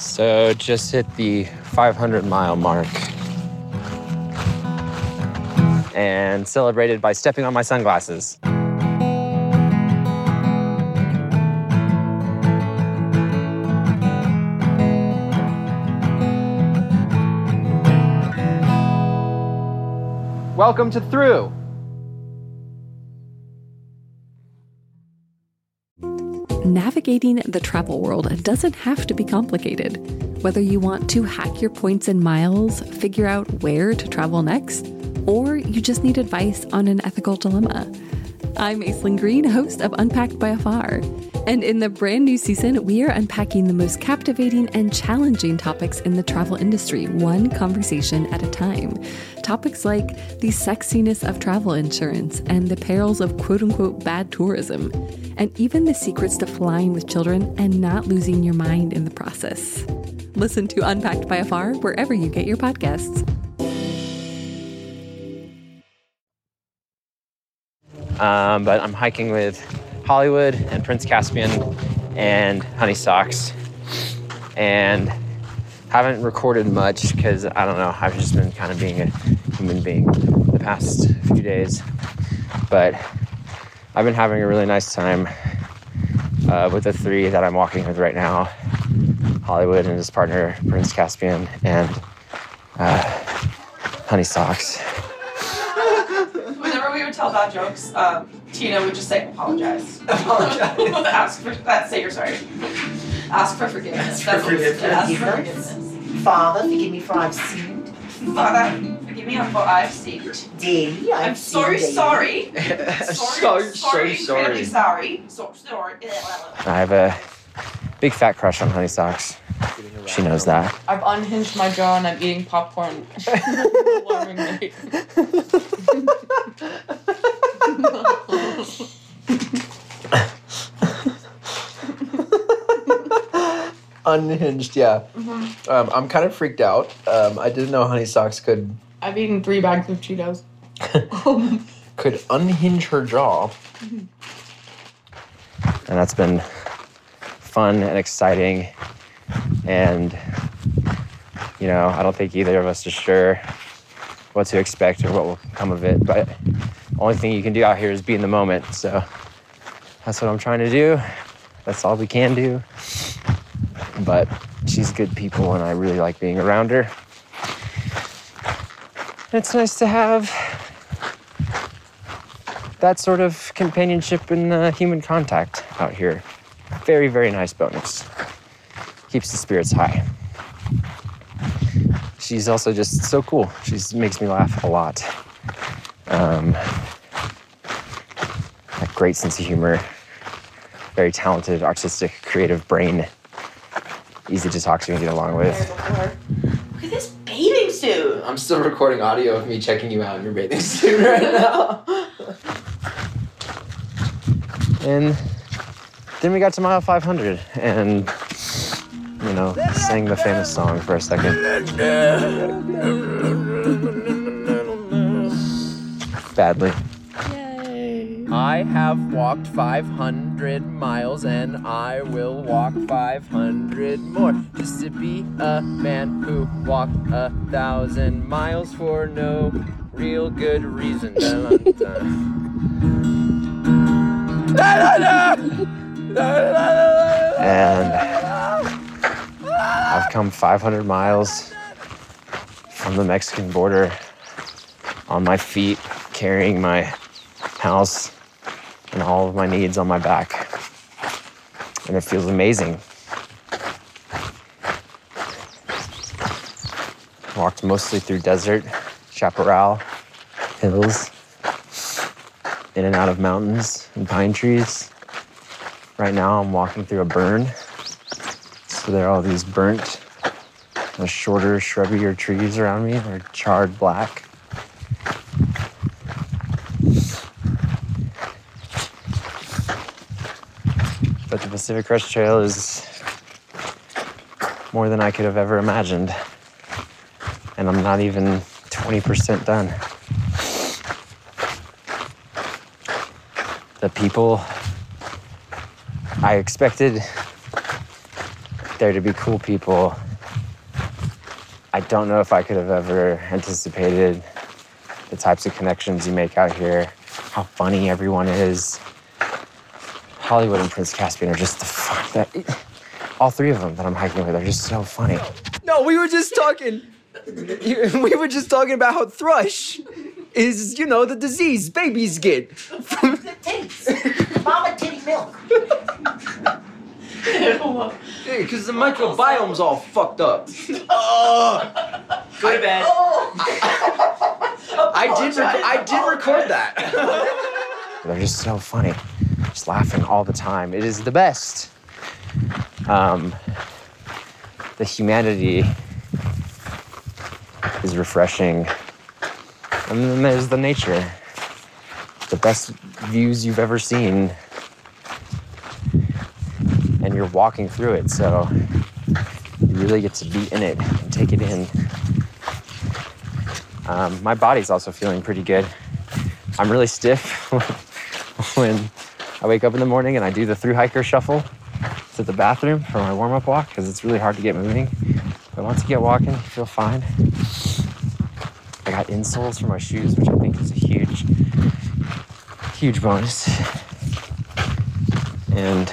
So just hit the 500 mile mark and celebrated by stepping on my sunglasses. Welcome to Thru. Navigating the travel world doesn't have to be complicated. Whether you want to hack your points and miles, figure out where to travel next, or you just need advice on an ethical dilemma. I'm Aislyn Greene, host of Unpacked by Afar. And in the brand new season, we are unpacking the most captivating and challenging topics in the travel industry, one conversation at a time. Topics like the sexiness of travel insurance and the perils of quote unquote bad tourism, and even the secrets to flying with children and not losing your mind in the process. Listen to Unpacked by Afar wherever you get your podcasts. Um, but I'm hiking with Hollywood and Prince Caspian and Honeysocks. And haven't recorded much because I don't know, I've just been kind of being a human being the past few days. But I've been having a really nice time uh, with the three that I'm walking with right now Hollywood and his partner, Prince Caspian, and uh, Honeysocks. Whenever we would tell bad jokes, um, Tina would just say apologize. Apologize. ask for that. Say you're sorry. Ask for forgiveness. Ask for That's what it's- forgiveness. Ask for forgiveness. Father, forgive me for I've sinned. Father, forgive me for I've sinned. Daddy, I've I'm so sinned. sorry. so, sorry. so Incredibly sorry. sorry. So sorry. I have a big fat crush on Honeysocks. She knows that. I've unhinged my jaw and I'm eating popcorn. Alarmingly. Unhinged, yeah. Um, I'm kind of freaked out. Um, I didn't know Honeysocks could I've eaten three bags of Cheetos. could unhinge her jaw. And that's been fun and exciting. And, you know, I don't think either of us are sure what to expect or what will come of it. But only thing you can do out here is be in the moment. So that's what I'm trying to do. That's all we can do. But she's good people and I really like being around her. It's nice to have that sort of companionship and uh, human contact out here. Very, very nice bonus. Keeps the spirits high. She's also just so cool. She makes me laugh a lot. Um, great sense of humor. Very talented, artistic, creative brain. Easy to talk to and get along with. Look at this bathing suit. I'm still recording audio of me checking you out in your bathing suit right now. And then we got to mile 500 and, you know, sang the famous song for a second. Badly. I have walked 500 miles and I will walk 500 more. Just to be a man who walked a thousand miles for no real good reason. And I've come 500 miles from the Mexican border on my feet, carrying my house and all of my needs on my back. And it feels amazing. Walked mostly through desert, chaparral, hills, in and out of mountains and pine trees. Right now, I'm walking through a burn. So there are all these burnt, uh, shorter, shrubbier trees around me. They're charred black. Pacific Crest Trail is more than I could have ever imagined. And I'm not even 20% done. The people I expected there to be cool people. I don't know if I could have ever anticipated the types of connections you make out here, how funny everyone is. Hollywood and Prince Caspian are just the fuck That, all three of them that I'm hiking with are just so funny. No, we were just talking. We were just talking about how thrush is, you know, the disease babies get. From the titties. Mama titty milk. Because the microbiome's all fucked up. Oh. Go to bed. I did. Rec- I did record that. They're just so funny, just laughing all the time. It is the best. Um, the humanity is refreshing. And then there's the nature. The best views you've ever seen. And you're walking through it, so you really get to be in it and take it in. Um, my body's also feeling pretty good. I'm really stiff when I wake up in the morning and I do the through hiker shuffle to the bathroom for my warm up walk because it's really hard to get moving. But once you get walking, you feel fine. I got insoles for my shoes, which I think is a huge, huge bonus. And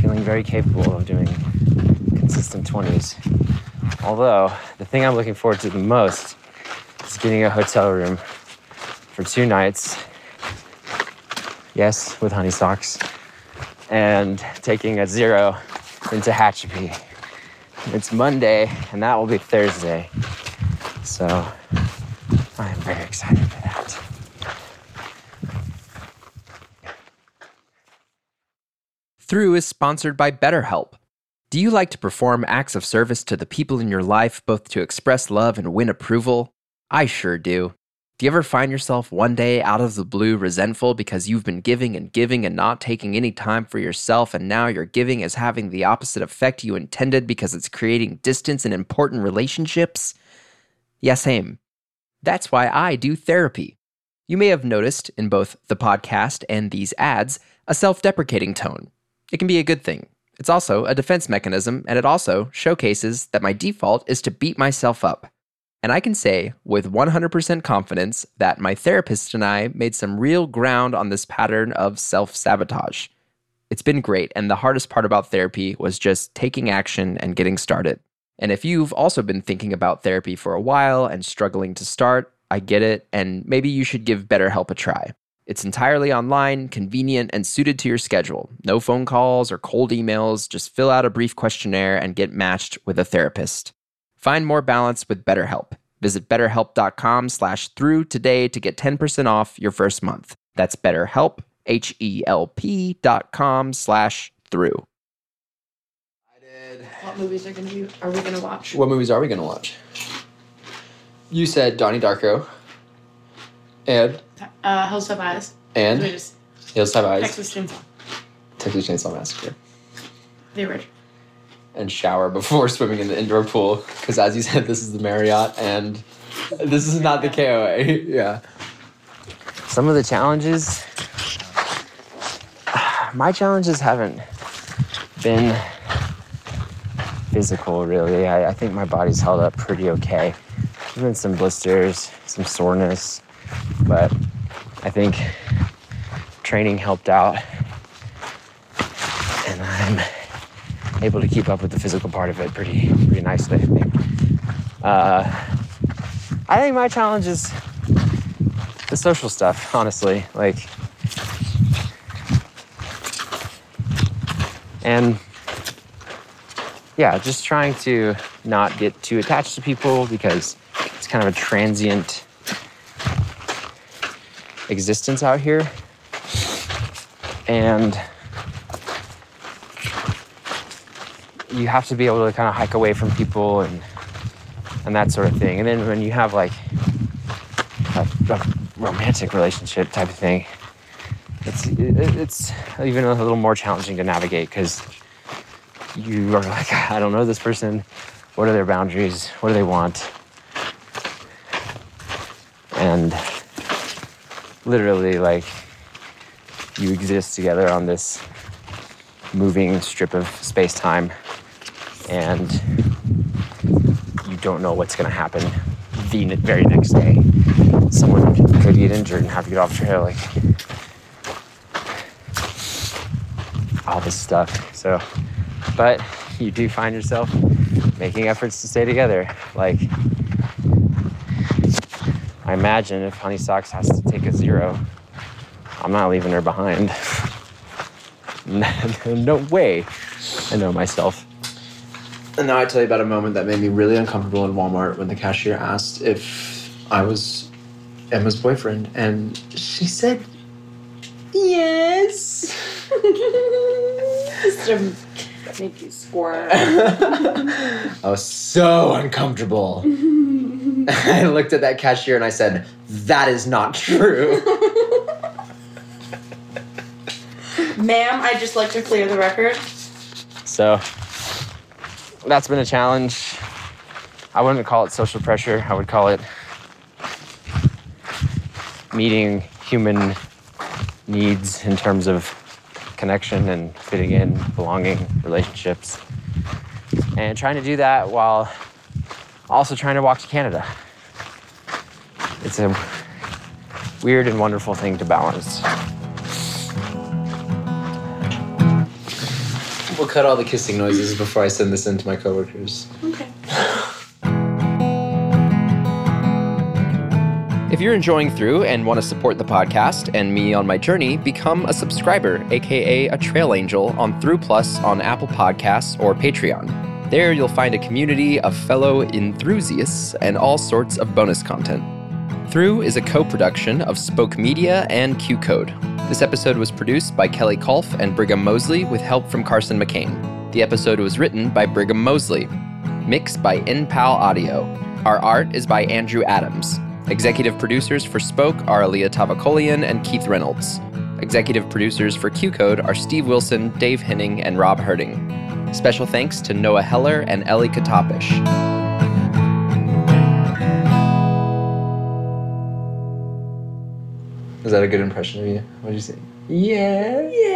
feeling very capable of doing consistent 20s. Although, the thing I'm looking forward to the most getting a hotel room for two nights. Yes, with Honeysocks. And taking a zero into Tehachapi. It's Monday, and that will be Thursday. So, I am very excited for that. Thru is sponsored by BetterHelp. Do you like to perform acts of service to the people in your life, both to express love and win approval? I sure do. Do you ever find yourself one day out of the blue resentful because you've been giving and giving and not taking any time for yourself, and now your giving is having the opposite effect you intended because it's creating distance in important relationships? Yes, same. That's why I do therapy. You may have noticed in both the podcast and these ads a self deprecating tone. It can be a good thing. It's also a defense mechanism, and it also showcases that my default is to beat myself up. And I can say with 100% confidence that my therapist and I made some real ground on this pattern of self sabotage. It's been great, and the hardest part about therapy was just taking action and getting started. And if you've also been thinking about therapy for a while and struggling to start, I get it, and maybe you should give BetterHelp a try. It's entirely online, convenient, and suited to your schedule. No phone calls or cold emails, just fill out a brief questionnaire and get matched with a therapist. Find more balance with BetterHelp. Visit betterhelp.com slash thru today to get 10% off your first month. That's betterhelp, H-E-L-P dot com slash thru. What movies are gonna be? Are we gonna watch? What movies are we going to watch? You said Donnie Darko. And? Uh, Hills Have Eyes. And? just Hills Have Eyes. Texas Chainsaw. Texas Chainsaw Massacre. The original. And shower before swimming in the indoor pool because as you said this is the marriott and this is not the koa yeah Some of the challenges, my challenges haven't been physical, really. I, I think my body's held up pretty okay. There's been some blisters, some soreness, but I think training helped out. And I'm able to keep up with the physical part of it pretty, pretty nicely, I think. Uh, I think my challenge is the social stuff, honestly. Like, and yeah, just trying to not get too attached to people because it's kind of a transient existence out here. And you have to be able to kind of hike away from people and and that sort of thing. And then when you have like a, a romantic relationship type of thing, it's it, it's even a little more challenging to navigate because you are like, I don't know this person. What are their boundaries? What do they want? And literally, like, you exist together on this moving strip of space time and you don't know what's going to happen the very next day. Someone could get injured and have to get off trail, like all this stuff. So, but you do find yourself making efforts to stay together. Like, I imagine if Honeysocks has to take a zero, I'm not leaving her behind. no way. I know myself. And now I tell you about a moment that made me really uncomfortable in Walmart when the cashier asked if I was Emma's boyfriend, and she said yes. Just to make you squirm. I was so uncomfortable. I looked at that cashier and I said, "That is not true." Ma'am, I'd just like to clear the record. So that's been a challenge. I wouldn't call it social pressure. I would call it meeting human needs in terms of connection and fitting in, belonging, relationships. And trying to do that while also trying to walk to Canada. It's a weird and wonderful thing to balance. Cut all the kissing noises before I send this in to my coworkers. Okay. If you're enjoying Thru and want to support the podcast and me on my journey, become a subscriber, aka a trail angel, on Thru Plus on Apple Podcasts or Patreon. There you'll find a community of fellow enthusiasts and all sorts of bonus content. Thru is a co production of Spoke Media and QCODE. This episode was produced by Kelly Kolf and Brigham Mosley with help from Carson McCain. The episode was written by Brigham Mosley. Mixed by InPal Audio. Our art is by Andrew Adams. Executive producers for Spoke are Alia Tavakolian and Keith Reynolds. Executive producers for QCODE are Steve Wilson, Dave Henning, and Rob Herting. Special thanks to Noah Heller and Ellie Katapish. Is that a good impression of you? What did you say? Yeah. Yes.